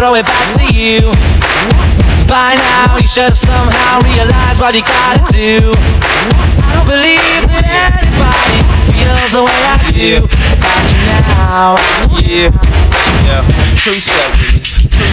throw it back to you. By now, you should have somehow realized what you gotta do. I don't believe that anybody feels the way I do about you now. Yeah, yeah. Two step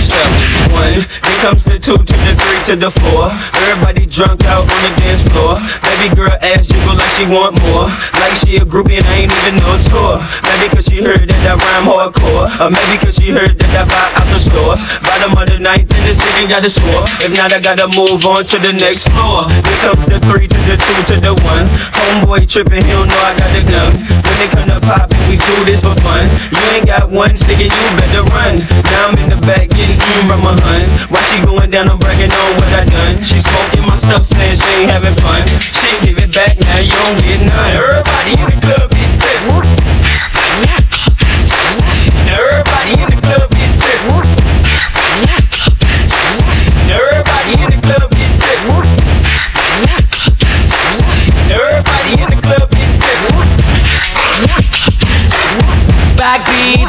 step. One, here comes the two to the three to the four. Everybody drunk out on the dance floor. Baby girl ass jiggle like she want more. Like she a groupie and I ain't even no tour. Maybe cause she heard that I rhyme hardcore. Or maybe cause she heard that I buy out the stores. Bottom of the ninth in the city got the score. If not, I gotta move on to the next floor. Here comes the three to the two to the one. Homeboy tripping, he don't know I got the gun. When they come to pop it, we do this for fun. You ain't got one sticky, you better run. Now I'm in the back getting mm from my huns. While she going down, I'm bragging on what I done. She smoking my stuff, saying she ain't having fun. She give it back, now you don't get none. Everybody in the club get tips. Now everybody in the club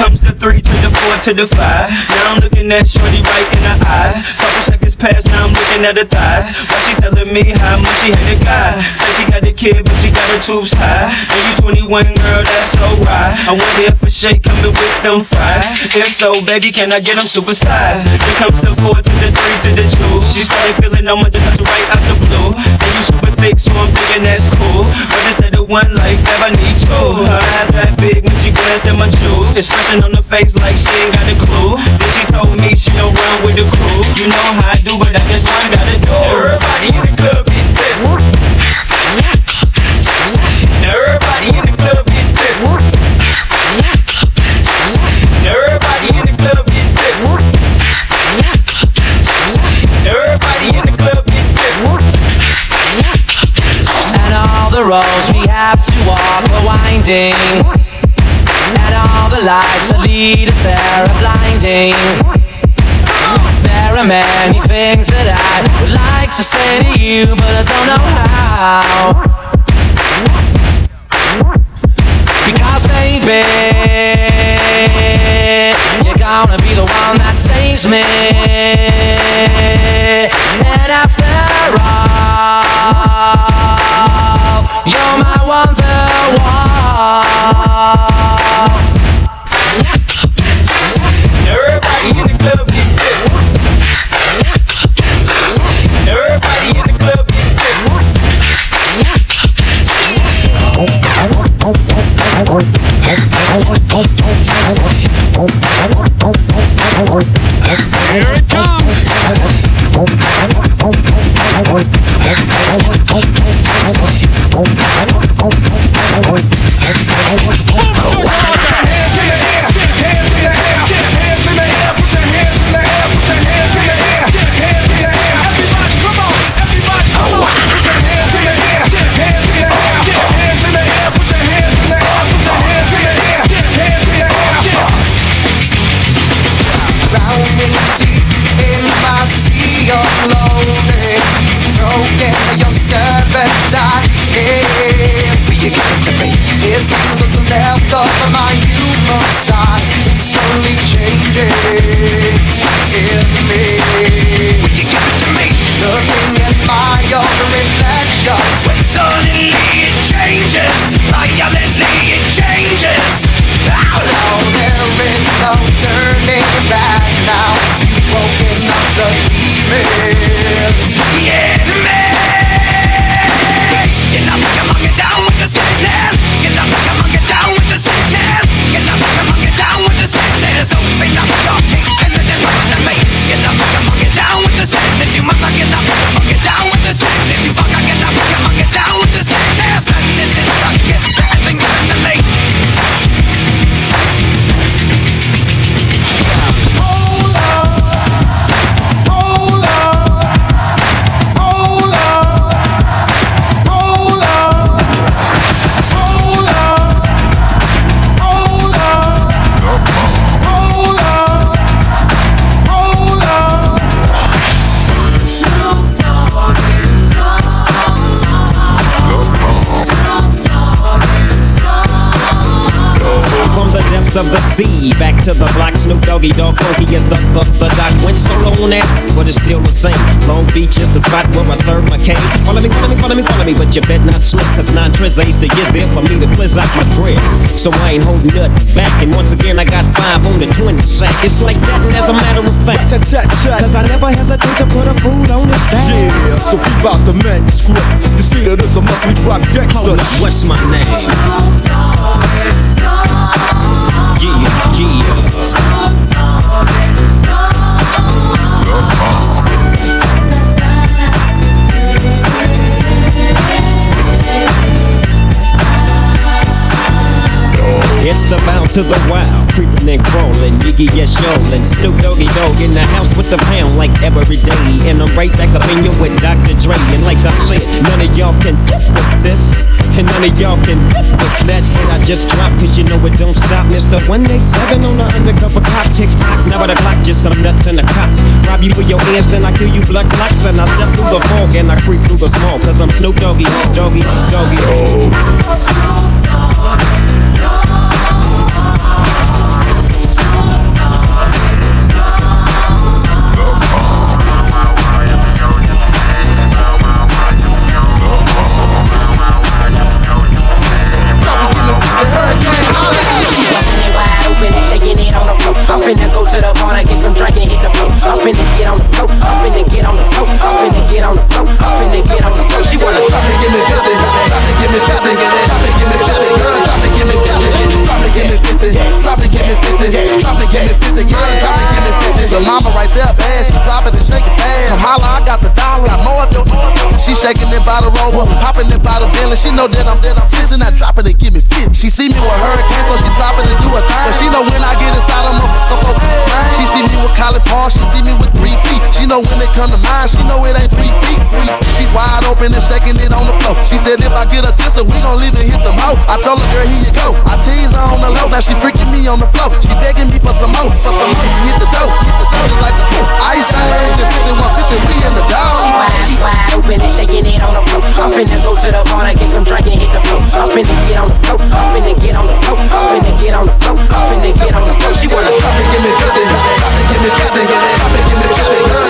Comes to three to the four to the five. Now I'm looking at Shorty right in the eyes. Couple seconds pass, now I'm looking at her thighs. Why she telling me how much she had a guy? Say she got the kid, but she got her tubes high. And you 21, girl, that's so right. I wonder if for shake coming with them fries. If so, baby, can I get them supersized? Then comes the four to the three to the two. She started feeling I'm just touch right out the blue. And you super thick, so I'm thinking that's cool. But instead of one life, I need two. Her eyes that big when she glanced at my jewels. Expression on the face like she ain't got a clue. Then she told me she don't run with the crew. You know how I do, but I just lights that lead there are many things that I would like to say to you, but I don't know how. Because baby, you're gonna be the one that saves me. And after all, you're my wonderwall. Everybody in the club get tips. Everybody in the club get tips. Here it comes. doggy dog Long Beach the spot where I serve my cane. Follow me, follow me, follow me, follow me, but you bet not slip, cause nine tris ain't the years there for me to blizz out my crib. So I ain't holding nothing back, and once again I got five on the 20 sack. It's like that, and as a matter of fact, cause I never hesitate to put a food on his back. Yeah, so keep out the manuscript. You see that it's a must be rock gangsta. Hold up, what's my name? Yeah, yeah. It's the bound to the wild, creeping and crawling, Yiggy and Snoop Doggy Dogg in the house with the pound like every day. And I'm right back up in you with Dr. Dre. And like I said, none of y'all can get with this. And none of y'all can with that hit I just dropped, cause you know it don't stop. Mr. 187 on the undercover cop, tick tock. Now by the clock, just some nuts in the cop. Rob you with your hands, then I kill you blood clots. And I step through the fog and I creep through the small, cause I'm Snoop Doggy, Doggy, Doggy. She sitting. I drop it and give me 50. She see me with hurricane, so she drop it and do a thing. But she know when I get inside, I'm a fuck up. She see me with Collie Paul, she see me. She know when it come to mine, she know it ain't three feet. Three feet. She's wide open and shaking it on the floor. She said if I get a tissue, we gon' leave it hit the mouth. I told her, girl, here you go. I tease her on the low, now she freaking me on the floor. She begging me for some more, for some more. Hit the dough, hit the dough, just like the truth. Ice age, 5150, we in the dog. She wide, she wide open and shaking it on the floor. I'm finna go to the bar to get some drink and hit the floor. I'm finna get on the floor. I'm finna get on the floor. I'm finna get on the floor. I'm finna get on the floor. She wanna Drop it, give me 50. Drop it, give me 50. Drop it, give me 50.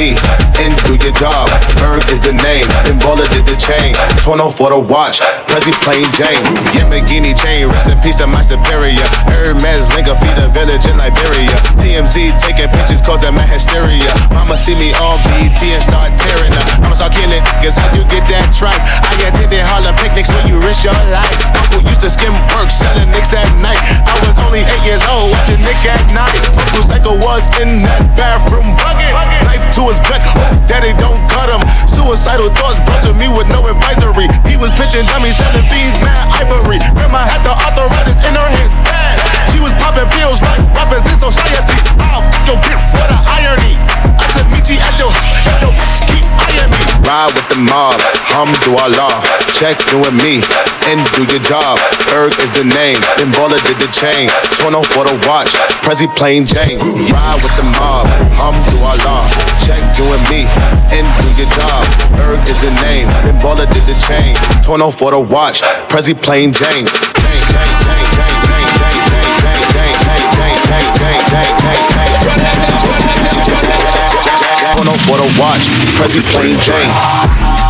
me your job. Ferg is the name, Ben Baller did the chain. 20 for the watch, Prezi plain Jane. Yamagini chain, rest in peace to my superior. Hermes link a feed a village in Liberia. TMZ taking pictures causing my hysteria. Mama see me on BET and start tearing up. I'ma start killing niggas. How you get that tripe? I attended Harlem picnics when you risk your life. Uncle used to skim work selling nicks at night. I was only eight years old watching Nick at Nite. Uncle Psycho was in that bathroom bucket. Knife to his daddy don't cut him. Suicidal thoughts brought to me with no advisory. He was pitching dummies, selling beans, mad ivory. Grandma had the arthritis in her hands, bad. She was popping pills like rappers in society. I'll fuck your bitch for the irony. I said, meet you at your head, yo, keep eyeing me. Ride with the mob, hamdulillah. Check in with me and do your job. Ferg is the name, Ben Baller did the chain. 20 for the watch, Prezi plain Jane. Ride with the mob, hamdulillah. Check in with me and do your job. Ferg is the name, Ben Baller did the chain. Torn off for the watch, Prezi plain Jane. Torn off for the watch, Prezi plain Jane.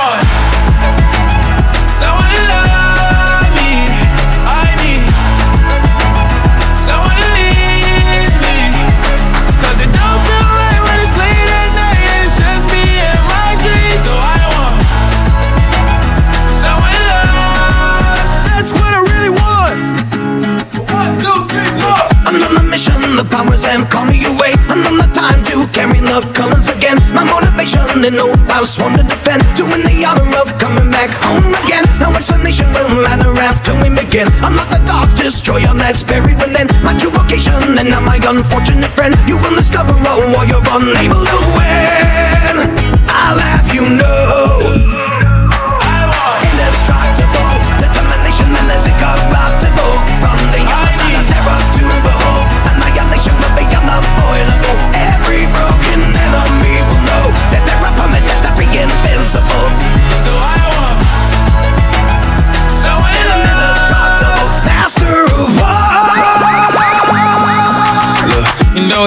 was sworn to defend. Doing the honor of coming back home again. No explanation will matter after we begin. I'm not the dark destroyer that's buried within my true vocation, and not my unfortunate friend. You will discover all while you're unable to win. I'll have you know.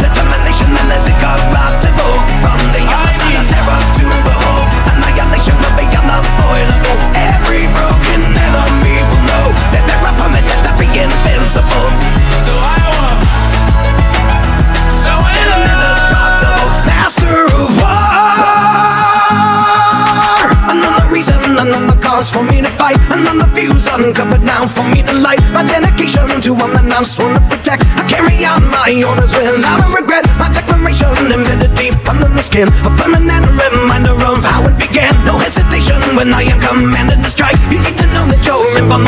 determination and is incorruptible. From the of terror to behold, will be. Every broken enemy will know that they're the be invincible. Cause for me to fight. Another fuse uncovered now for me to light. My dedication to one that I'm sworn to protect. I carry out my orders without a regret. My declaration embedded deep under the skin. A permanent reminder of how it began. No hesitation when I am commanded to strike. You need to know that you're in on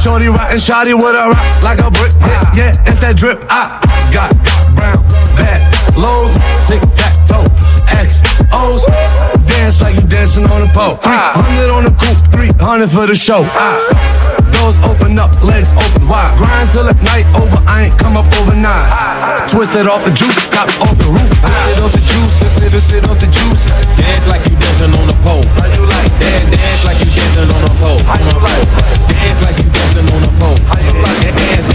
Shorty rotten, shotty with a rock like a brick. Yeah, yeah, it's that drip. I got brown bags, lows, tic tac toe, X O's. Dance like you dancing on a pole. Ah. 300 on the coupe, 300 for the show. I doors open up, legs open wide. Grind till the night over, I ain't come up overnight. Twisted off the juice, top off the roof. Sit off the juice, sit, sit off the juice. Dance like you dancing on a pole. Dance, dance like you dancing on a pole. On a pole. Dance like dancing on a pole.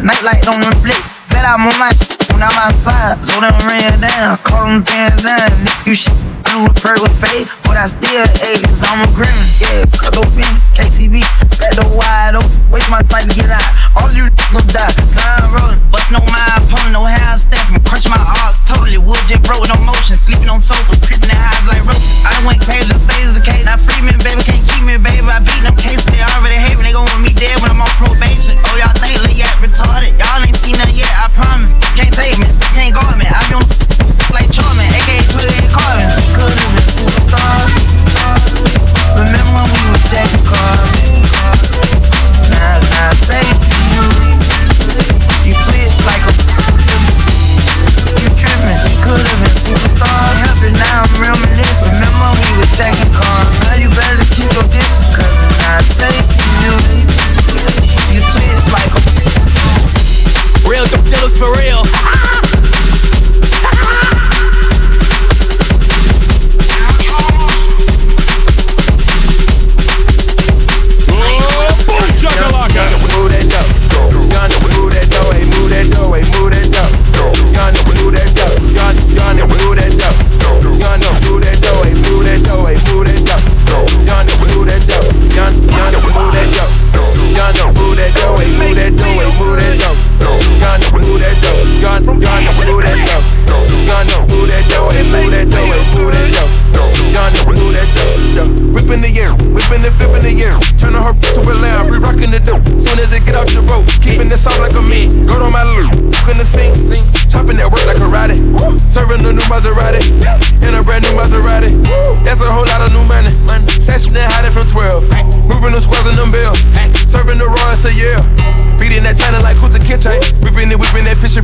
Nightlight on the blick. Bet I'm on my when I'm outside. So them ran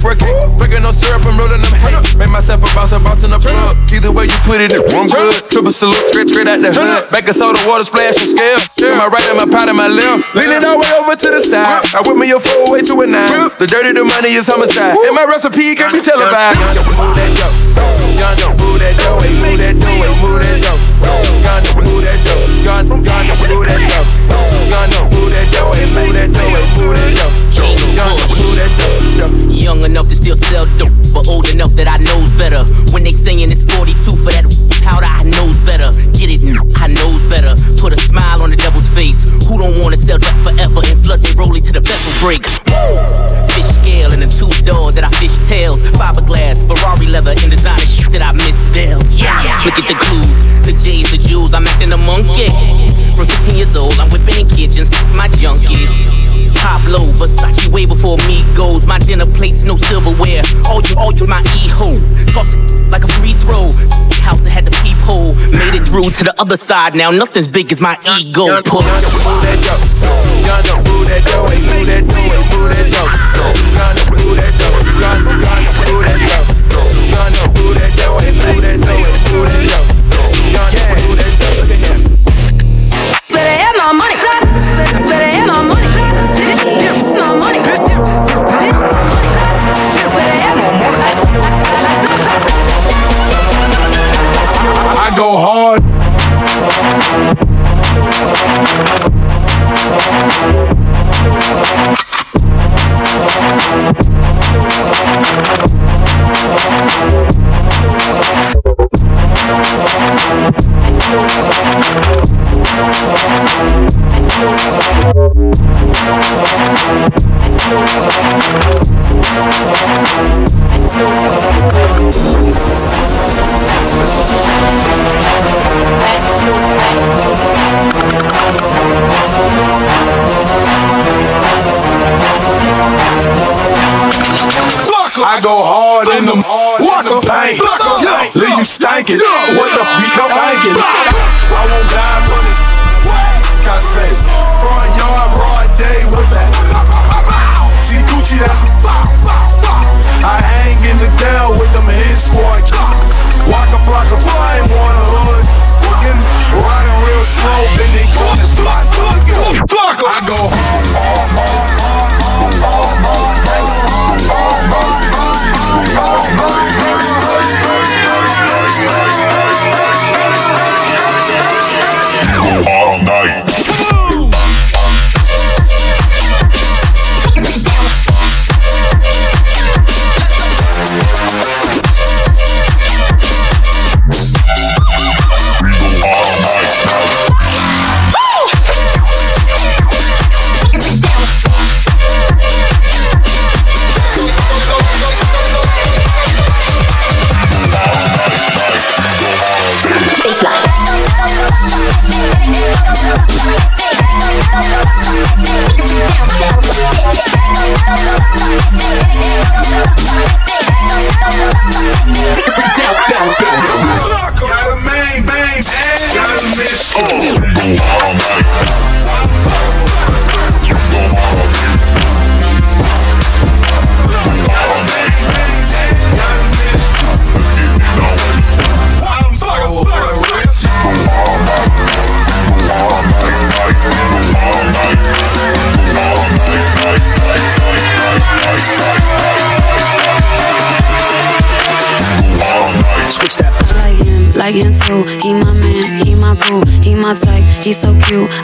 whipping that fish and break Breaking no syrup and rolling them hay. Make myself a boss, a boss in the plug. Either way you put it, it one good. Triple salute, straight, straight out the hood. Back a soda, water splash and scale. My right and my pot and my left. Leaning all the way over to the side. I whip me a full way to a nine. The dirty, the money is homicide. And my recipe can't be televised. Move that dough. Yonder, move that dough. Move that dough. Move that dough. Yonder, move that dough. Yonder, move that dough. Yonder, move that dough. Move that dough. Move that dough. Enough to still sell dope, but old enough that I knows better. When they saying it's 42 for that powder, I knows better. Get it, I knows better. Put a smile on the devil's face. Who don't wanna sell that forever and flood they rolling to the vessel break? Woo! Fish scale and a two door that I fish tails. Fiberglass, Ferrari leather, and designer shit that I misspells. Yeah, look at the clues, the J's, the jewels. I'm acting a monkey. From 16 years old, I'm whipping in kitchens, my junkies. Pablo, Versace way before me goes. My dinner plates, no silverware. All you, all you, my e-ho. Toss it like a free throw. House that had the peephole. Made it through to the other side. Now nothing's big as my ego. Move that dough. Yonder, move that dough. Move that dough. Move that dough. Yonder, move that dough. Yonder, yonder, move that dough. Yonder, move that dough. Move that dough. Move that dough.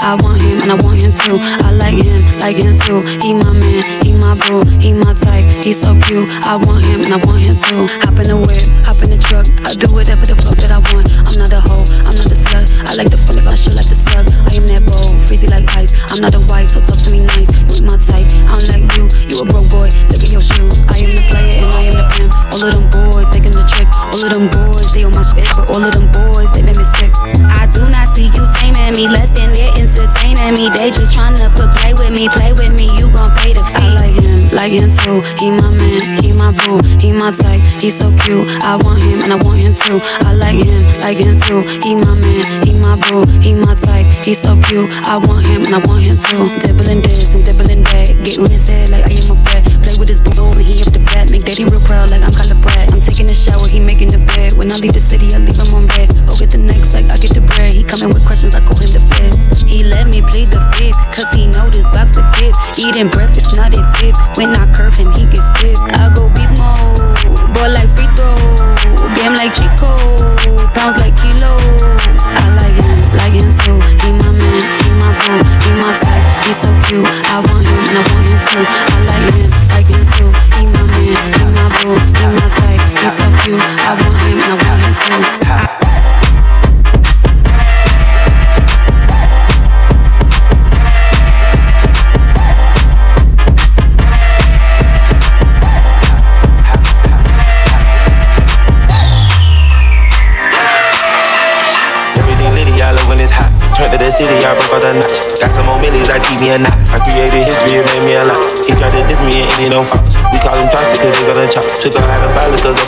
I want him and I want him too. I like him, like him too. He my man, he my boo, he my type, he so cute. I want him and I want him too. Hop in the whip, hop in the truck. I do whatever the fuck that I want. I'm not a hoe, I'm not a slut. I like the fuck, I should like to suck. I am that bold, freezy like ice. I'm not a wife, so talk to me nice. You my type, I don't like you. You a broke boy, look at your shoes. I am the player and I am the pimp. All of them boys making the trick. All of them boys, they on my shit, but all of them boys, they make me sick. I do not see you taming me, less than they're entertaining me. They just tryna put play with me, play with me. You gon' pay the fee. I like him, like him too. He my man, he my boo, he my type, he so cute. I want him and I want him too. I like him, like him too. He my man, he my boo, he my type, he so cute. I want him and I want him too. Dibbling this and dibbling that, get on his head like I am a brat. Play with his boots over, he up the bat, make daddy real proud like I'm shower, he making the bed. When I leave the city, I leave him on red. Go get the next, like I get the bread. He coming with questions, I call him the feds. He let me plead the fifth, cause he know this box a gift. Eating breakfast, not a tip. When I curve him, he gets stiff. I go beast mode, ball like free throw, game like Chico, pounds like kilo. I like him, like him too. He my man, he my boo, he my type, he so cute. I want him and I want him too.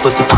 Pussy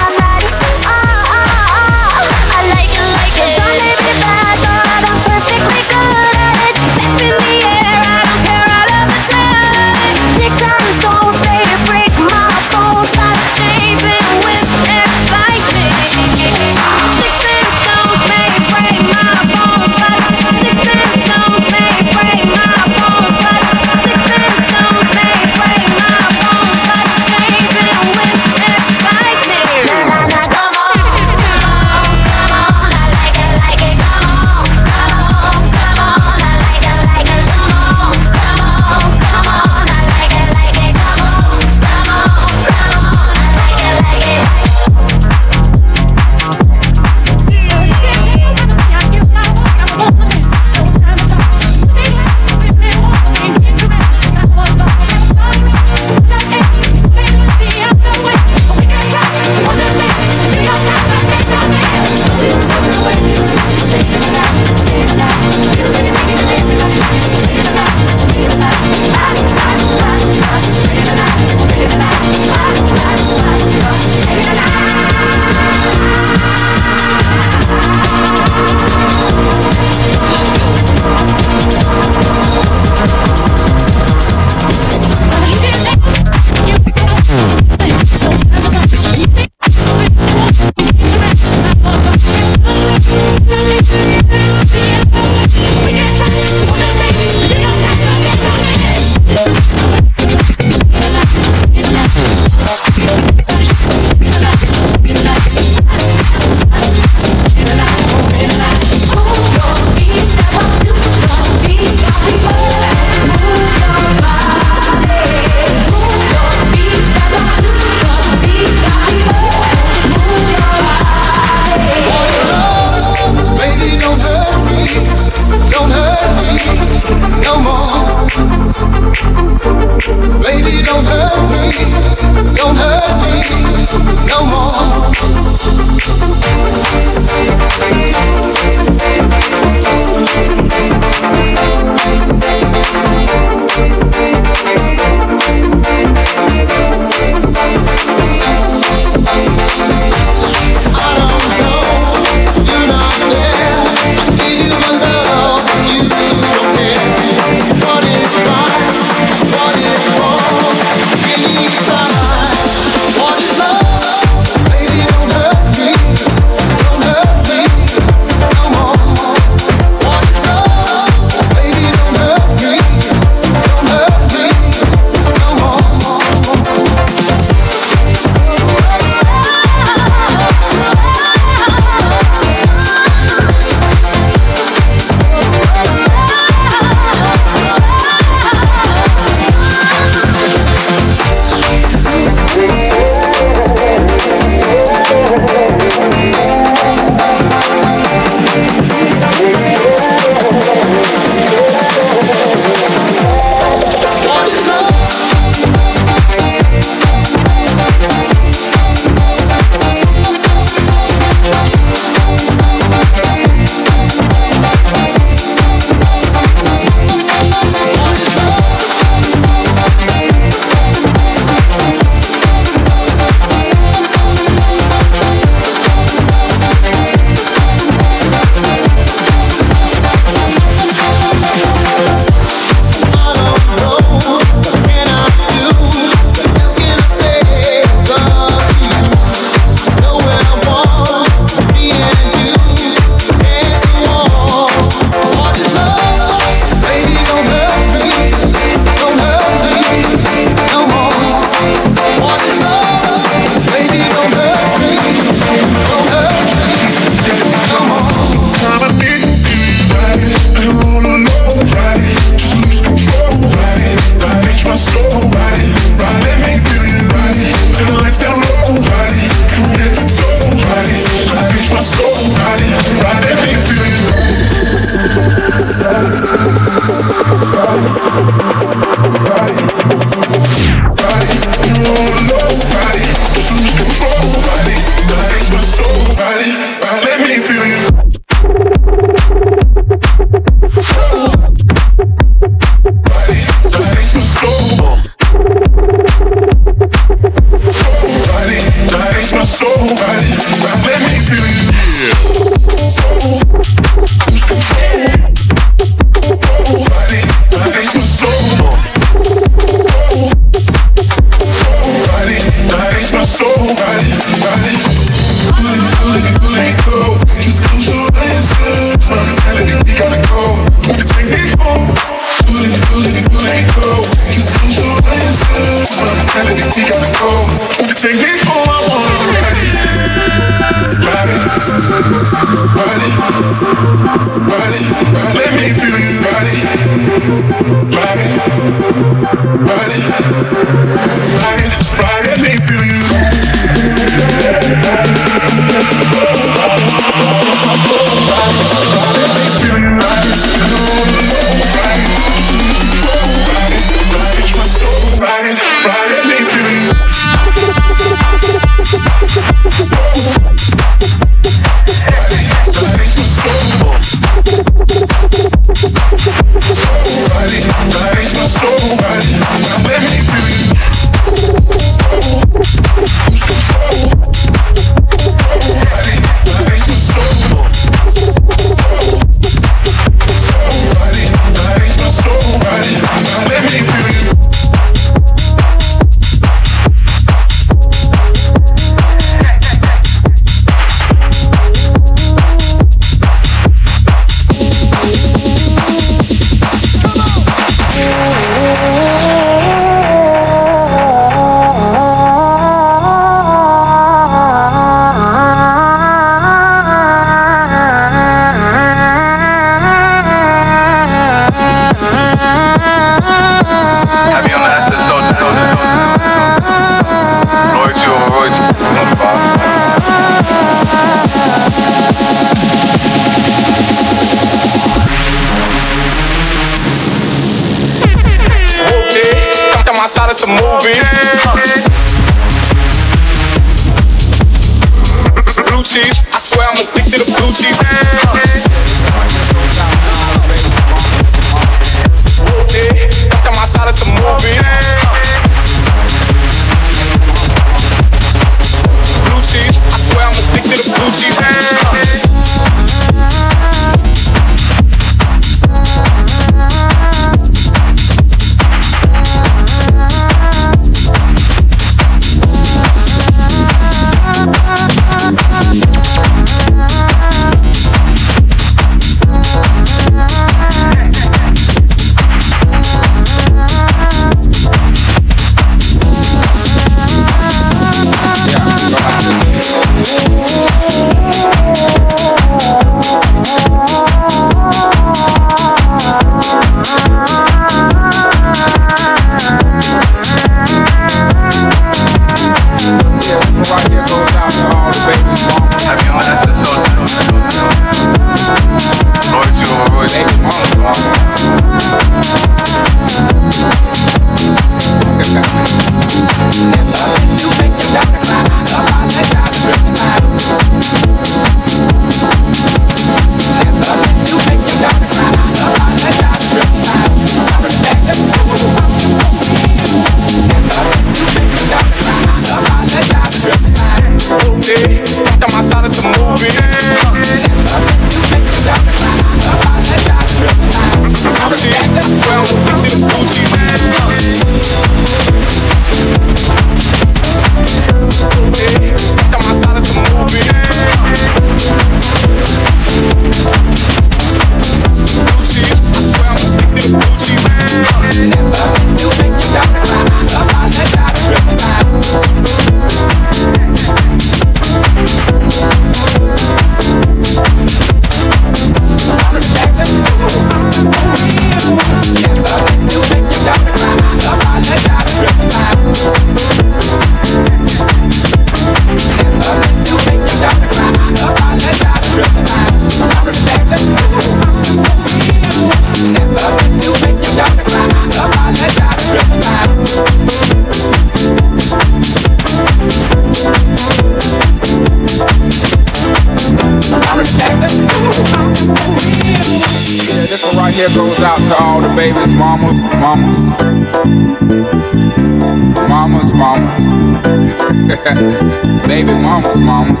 Baby mamas, mamas.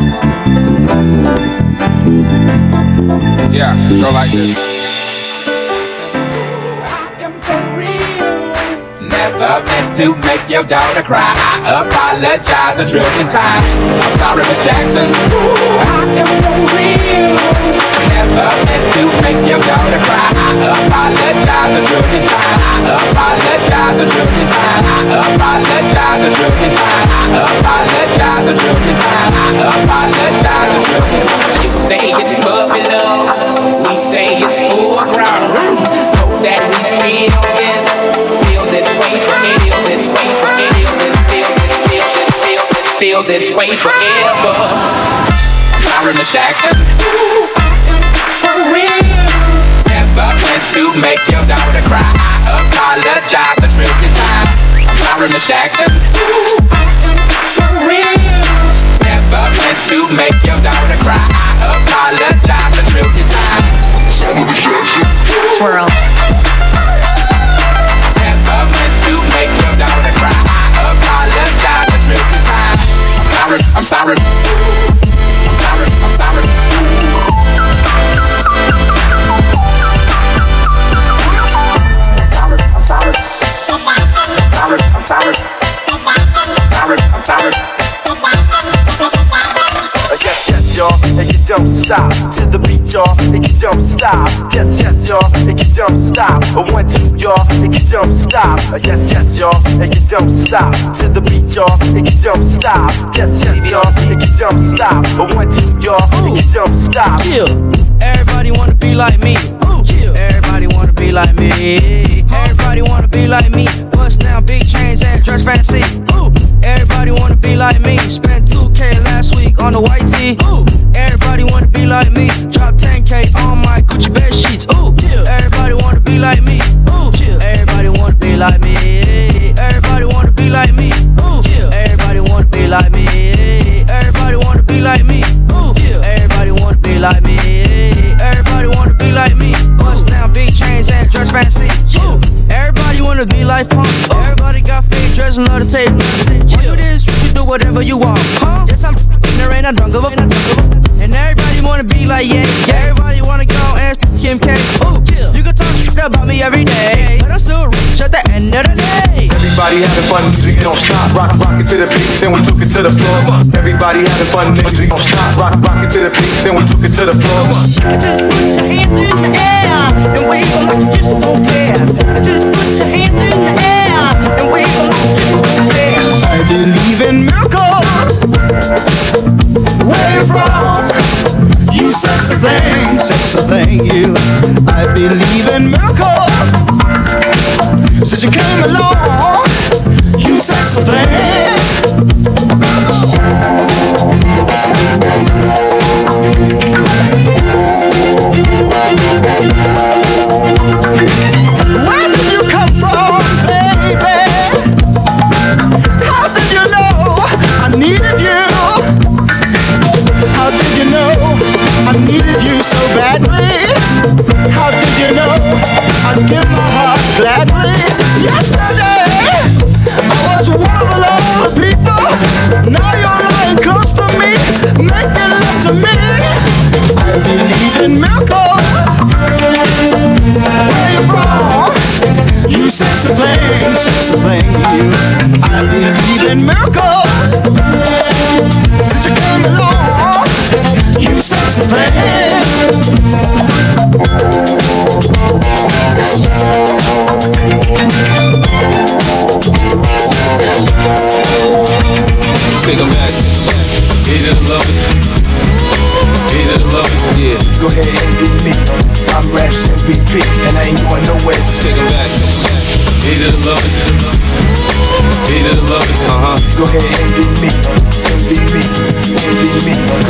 Yeah, go like this. I am for real. Never meant to make your daughter cry. I apologize a trillion times. I'm sorry, Miss Jackson. Ooh, I am for real never meant to make your daughter cry. I apologize. I apologize. I apologize. I apologize. I apologize say it's puppy love, we say it's full. Know that we feel this, feel this way for feel this way feel this, feel this, feel this, feel this, way forever. Myron the Shaxton. Never to make your daughter cry. I apologize a trillion times. Myron the Shaxton. Never meant to make your daughter cry. I apologize a trillion times. Swirl. Never meant to make your daughter cry. I apologize a trillion times. I'm sorry. I'm y'all, and you don't stop to the beat, y'all, and you don't stop. Yes, yes, y'all, and you don't stop. A one, two, y'all, and you don't stop. Yes, yes, y'all, and you don't stop to the beat, y'all, and you don't stop. Yes, yes, y'all, and you don't stop. A one, two, y'all, and you don't stop. Yeah. Everybody wanna be like me. Everybody wanna be like me. Everybody wanna be like me. Bust down big chains and dress fancy. Everybody wanna be like me. Spent 2K last on the white tee. Ooh. Everybody wanna be like me. Drop 10K on my Gucci bed sheets. Ooh. Everybody wanna be like me. Ooh. Everybody wanna be like me. Everybody wanna be like me. Ooh. Everybody wanna be like me. Everybody wanna be like me. Ooh. Everybody wanna be like me. Everybody wanna be like me. Bust down big chains and dress fancy. Ooh. Everybody wanna be like Pump. Everybody got fake dress and love to tape. You do this, you do whatever you want. Huh? Yes, I'm there ain't I don't give a And everybody wanna be like yeah. Everybody wanna go and Kim K. Ooh, you can talk shit about me every day, but I'm still rich at the end of the day. Everybody having fun, music don't stop. Rock, rock it to the beat, then we took it to the floor. Everybody having fun, music don't stop. Rock, rock it to the beat, then we took it to the floor. Just put your hands in the air and wave 'em like you just don't care. Just put came along,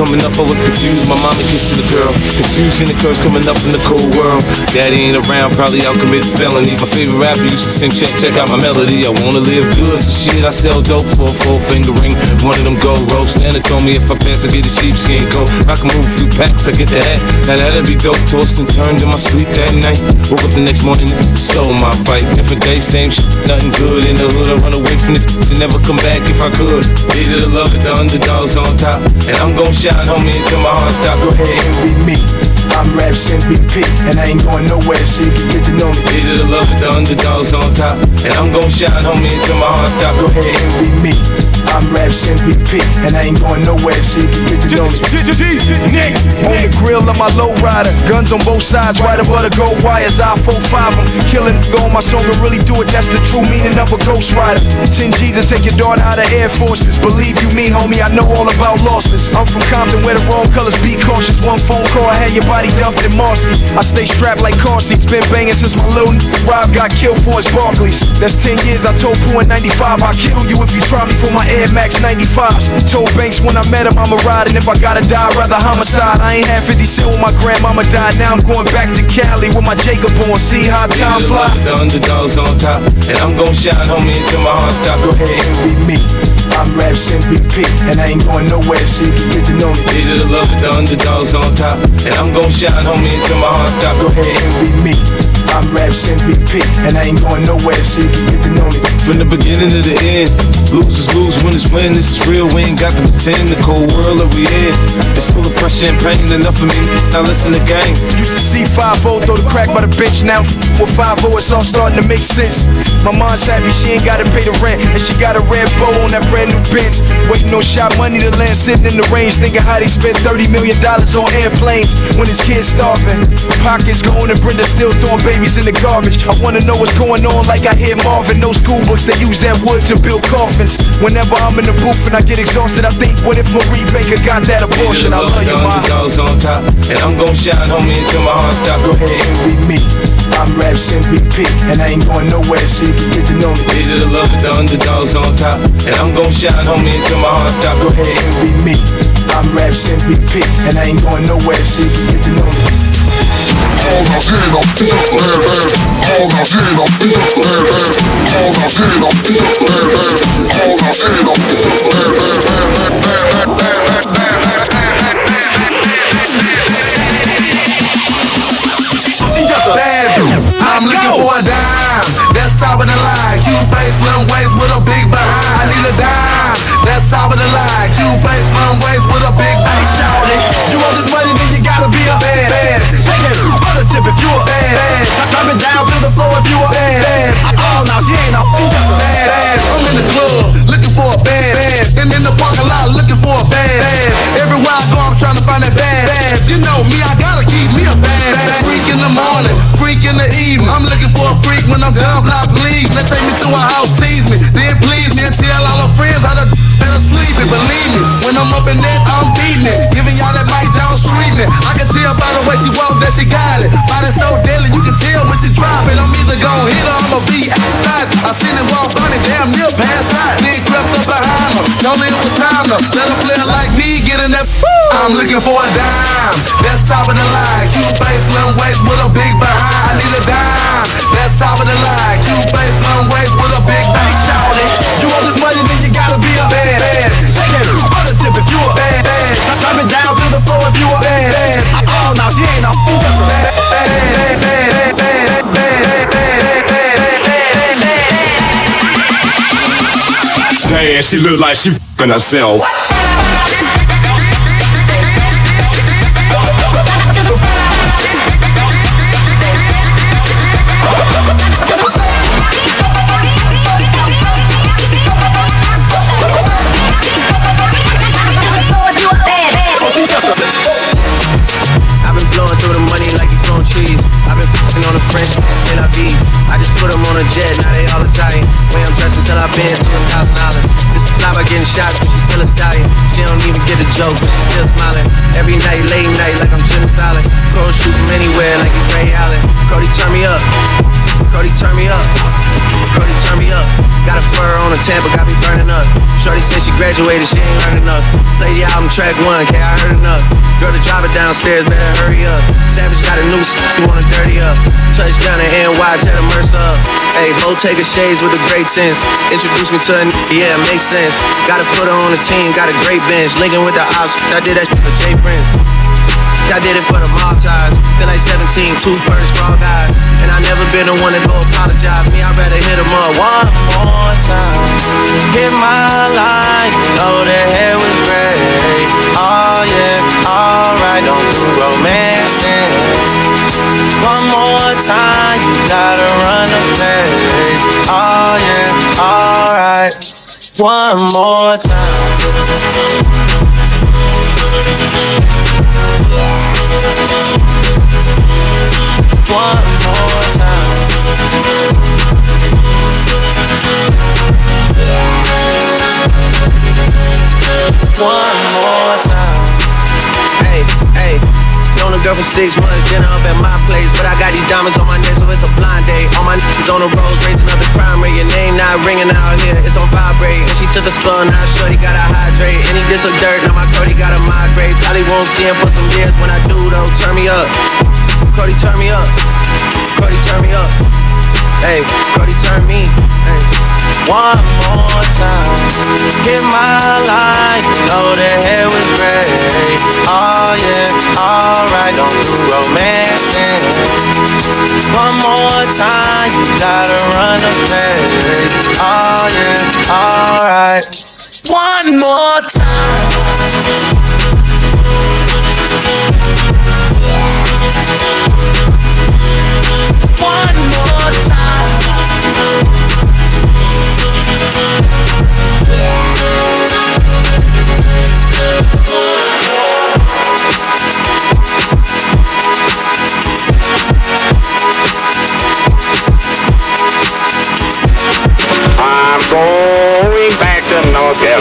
Coming up, I was confused. My mama kissing the girl. Confusion and curse coming up in the cold world. Daddy ain't around, probably out committing felonies. My favorite rapper used to sing, check, check out my melody. I wanna live good, so shit, I sell dope for a four finger ring. One of them gold ropes. Nana told me if I pass, I get a sheepskin coat. I can move a few packs, I get the hat. Now that'd be dope. Tossed and turned in my sleep that night. Woke up the next morning, stole my bike. Different day, same shit, nothing good in the hood. I run away from this bitch and never come back if I could. It or love it, the underdogs on top. And I'm gon' shine, homie, until my heart stop. Go ahead and beat me. I'm Raps MVP, and I ain't going nowhere, so you can get to know me. It or love the underdogs on top. And I'm gon' shine, homie, until my heart stop. Go ahead beat me. I'm Raps And I ain't going nowhere, so you can get to know me. On the grill of my low rider, guns on both sides, right above the gold wires. I 4-5 them, killing go on my song and really do it. That's the true meaning of a ghost rider. 10 G's to take your daughter out of Air Forces. Believe you me, homie, I know all about losses. I'm from Compton where the wrong colors be cautious. One phone call, I had your body dumped in Marcy. I stay strapped like car seats, been banging since my little n- Rob got killed for his Barkleys. That's 10 years, I told Pooh in 95, I'll kill you if you try me for my Air Max 95s. Told Banks when I met him, I'ma ride, and if I gotta die, I'd rather homicide. I ain't had 50 cent when my grandmama died, now I'm going back to Cali with my Jacob on. See how time fly. The underdogs on top, and I'm gon' shine, homie, until my heart stop. Go ahead, envy me. I'm Raps MVP, and I ain't going nowhere, so you can get to know me. Needed the love of the underdogs on top, and I'm gon' shine, homie, until my heart stop. Go ahead, envy me. I'm Raps MVP, and I ain't going nowhere, so you can get to know me. From the beginning to the end, losers lose, winners win. This is real, we ain't got to pretend. The cold world that we in, it's full of pressure and pain. Enough for me, now listen to game. Used to see 5 throw the crack by the bench. Now with 5 it's all starting to make sense. My mom's happy she ain't gotta pay the rent, and she got a red bow on that brand new bench. Waiting on shot money to land, sitting in the range, thinking how they spent 30 million dollars on airplanes when his kids starving. Pockets going and Brenda still throwing babies in the garbage. I wanna know what's going on, like I hear Marvin. No school books, they use that wood to build coffins. Whenever I'm in the booth and I get exhausted, I think, what if Marie Baker got that abortion? I love you, the ma. underdogs on top, and I'm gon' shine, homie, until my heart stop. Go ahead, envy me. I'm Raps MVP, and I ain't going nowhere, so you can get to know me. Needed the love of the underdogs on top, and I'm gon' shine, homie, until my heart stop. Go ahead, envy me. I'm Raps MVP, and I ain't going nowhere, so you can get to know me. I'm looking for a dime. That's top of the line. Cute face, slim waist with a big behind. I need a dime. That's top with a big behind. Slim waist with a big behind. I need a dime. That's top of the line. Cute face, slim waist with a big behind. Shout it. You want this money, then you gotta be a bad. bad. Shake it. Put a tip if you a bad. bad. Drop it down to the floor if you a bad. bad. Oh, now she ain't no fool, just a bad. bad, bad, bad, bad, bad, bad, bad, bad, bad, bad, bad. Damn, she look like she f***ing herself. French. I just put them on a jet, now they all Italian. Way I'm dressed until I've been to a thousand dollars. This fly by getting shots, but she's still a stallion. She don't even get the joke, but she's still smiling. Every night, late night, like I'm Jimmy Fallon. Cold shoot from anywhere, like it's Ray Allen. Cody, turn me up. Cody, turn me up. Cody, turn me up. Got a fur on a Tampa, got me burning up. Shorty said she graduated, she ain't learning enough. The album track one, okay, I heard enough. Girl, the driver downstairs, better hurry up. Savage got a new st- you wanna dirty up. Touchdown in NY, tell the Mercer up. Hey, Bo take a shades with a great sense. Introduce me to a n- yeah, it makes sense. Gotta put her on the team, got a great bench. Linking with the ops, I did that shit for Jay Prince. I did it for the Maltese. 17, two first all guys. And I never been the one to go apologize. Me, I'd rather hit him up one more time. Hit my line, you know the hair was gray. Oh yeah, alright, don't do romancing. One more time, you gotta run place. Oh yeah, alright. One more time. One more time. One more time. Hey, hey. Known a girl for six months, dinner up at my place. But I got these diamonds on my neck, so it's a blind date. All my niggas on the roads, raising up the crime rate. Your name not ringing out here, it's on vibrate. And she took a skull, now shorty gotta hydrate. And he did some dirt, now my Cody gotta migrate. Probably won't see him for some years when I do though. Turn me up, Cody, turn me up, Cody, turn me up. Hey, Cody, turn me. Hey. One more time. Hit my line. Know the hair was gray. Oh yeah, alright. Don't do romancing. One more time. You gotta run the play. Oh yeah, alright. One more time.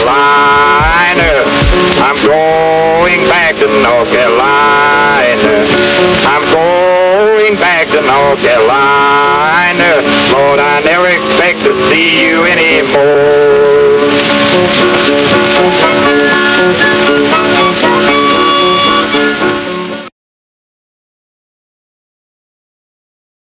Carolina. I'm going back to North Carolina. I'm going back to North Carolina. Lord, I never expect to see you anymore.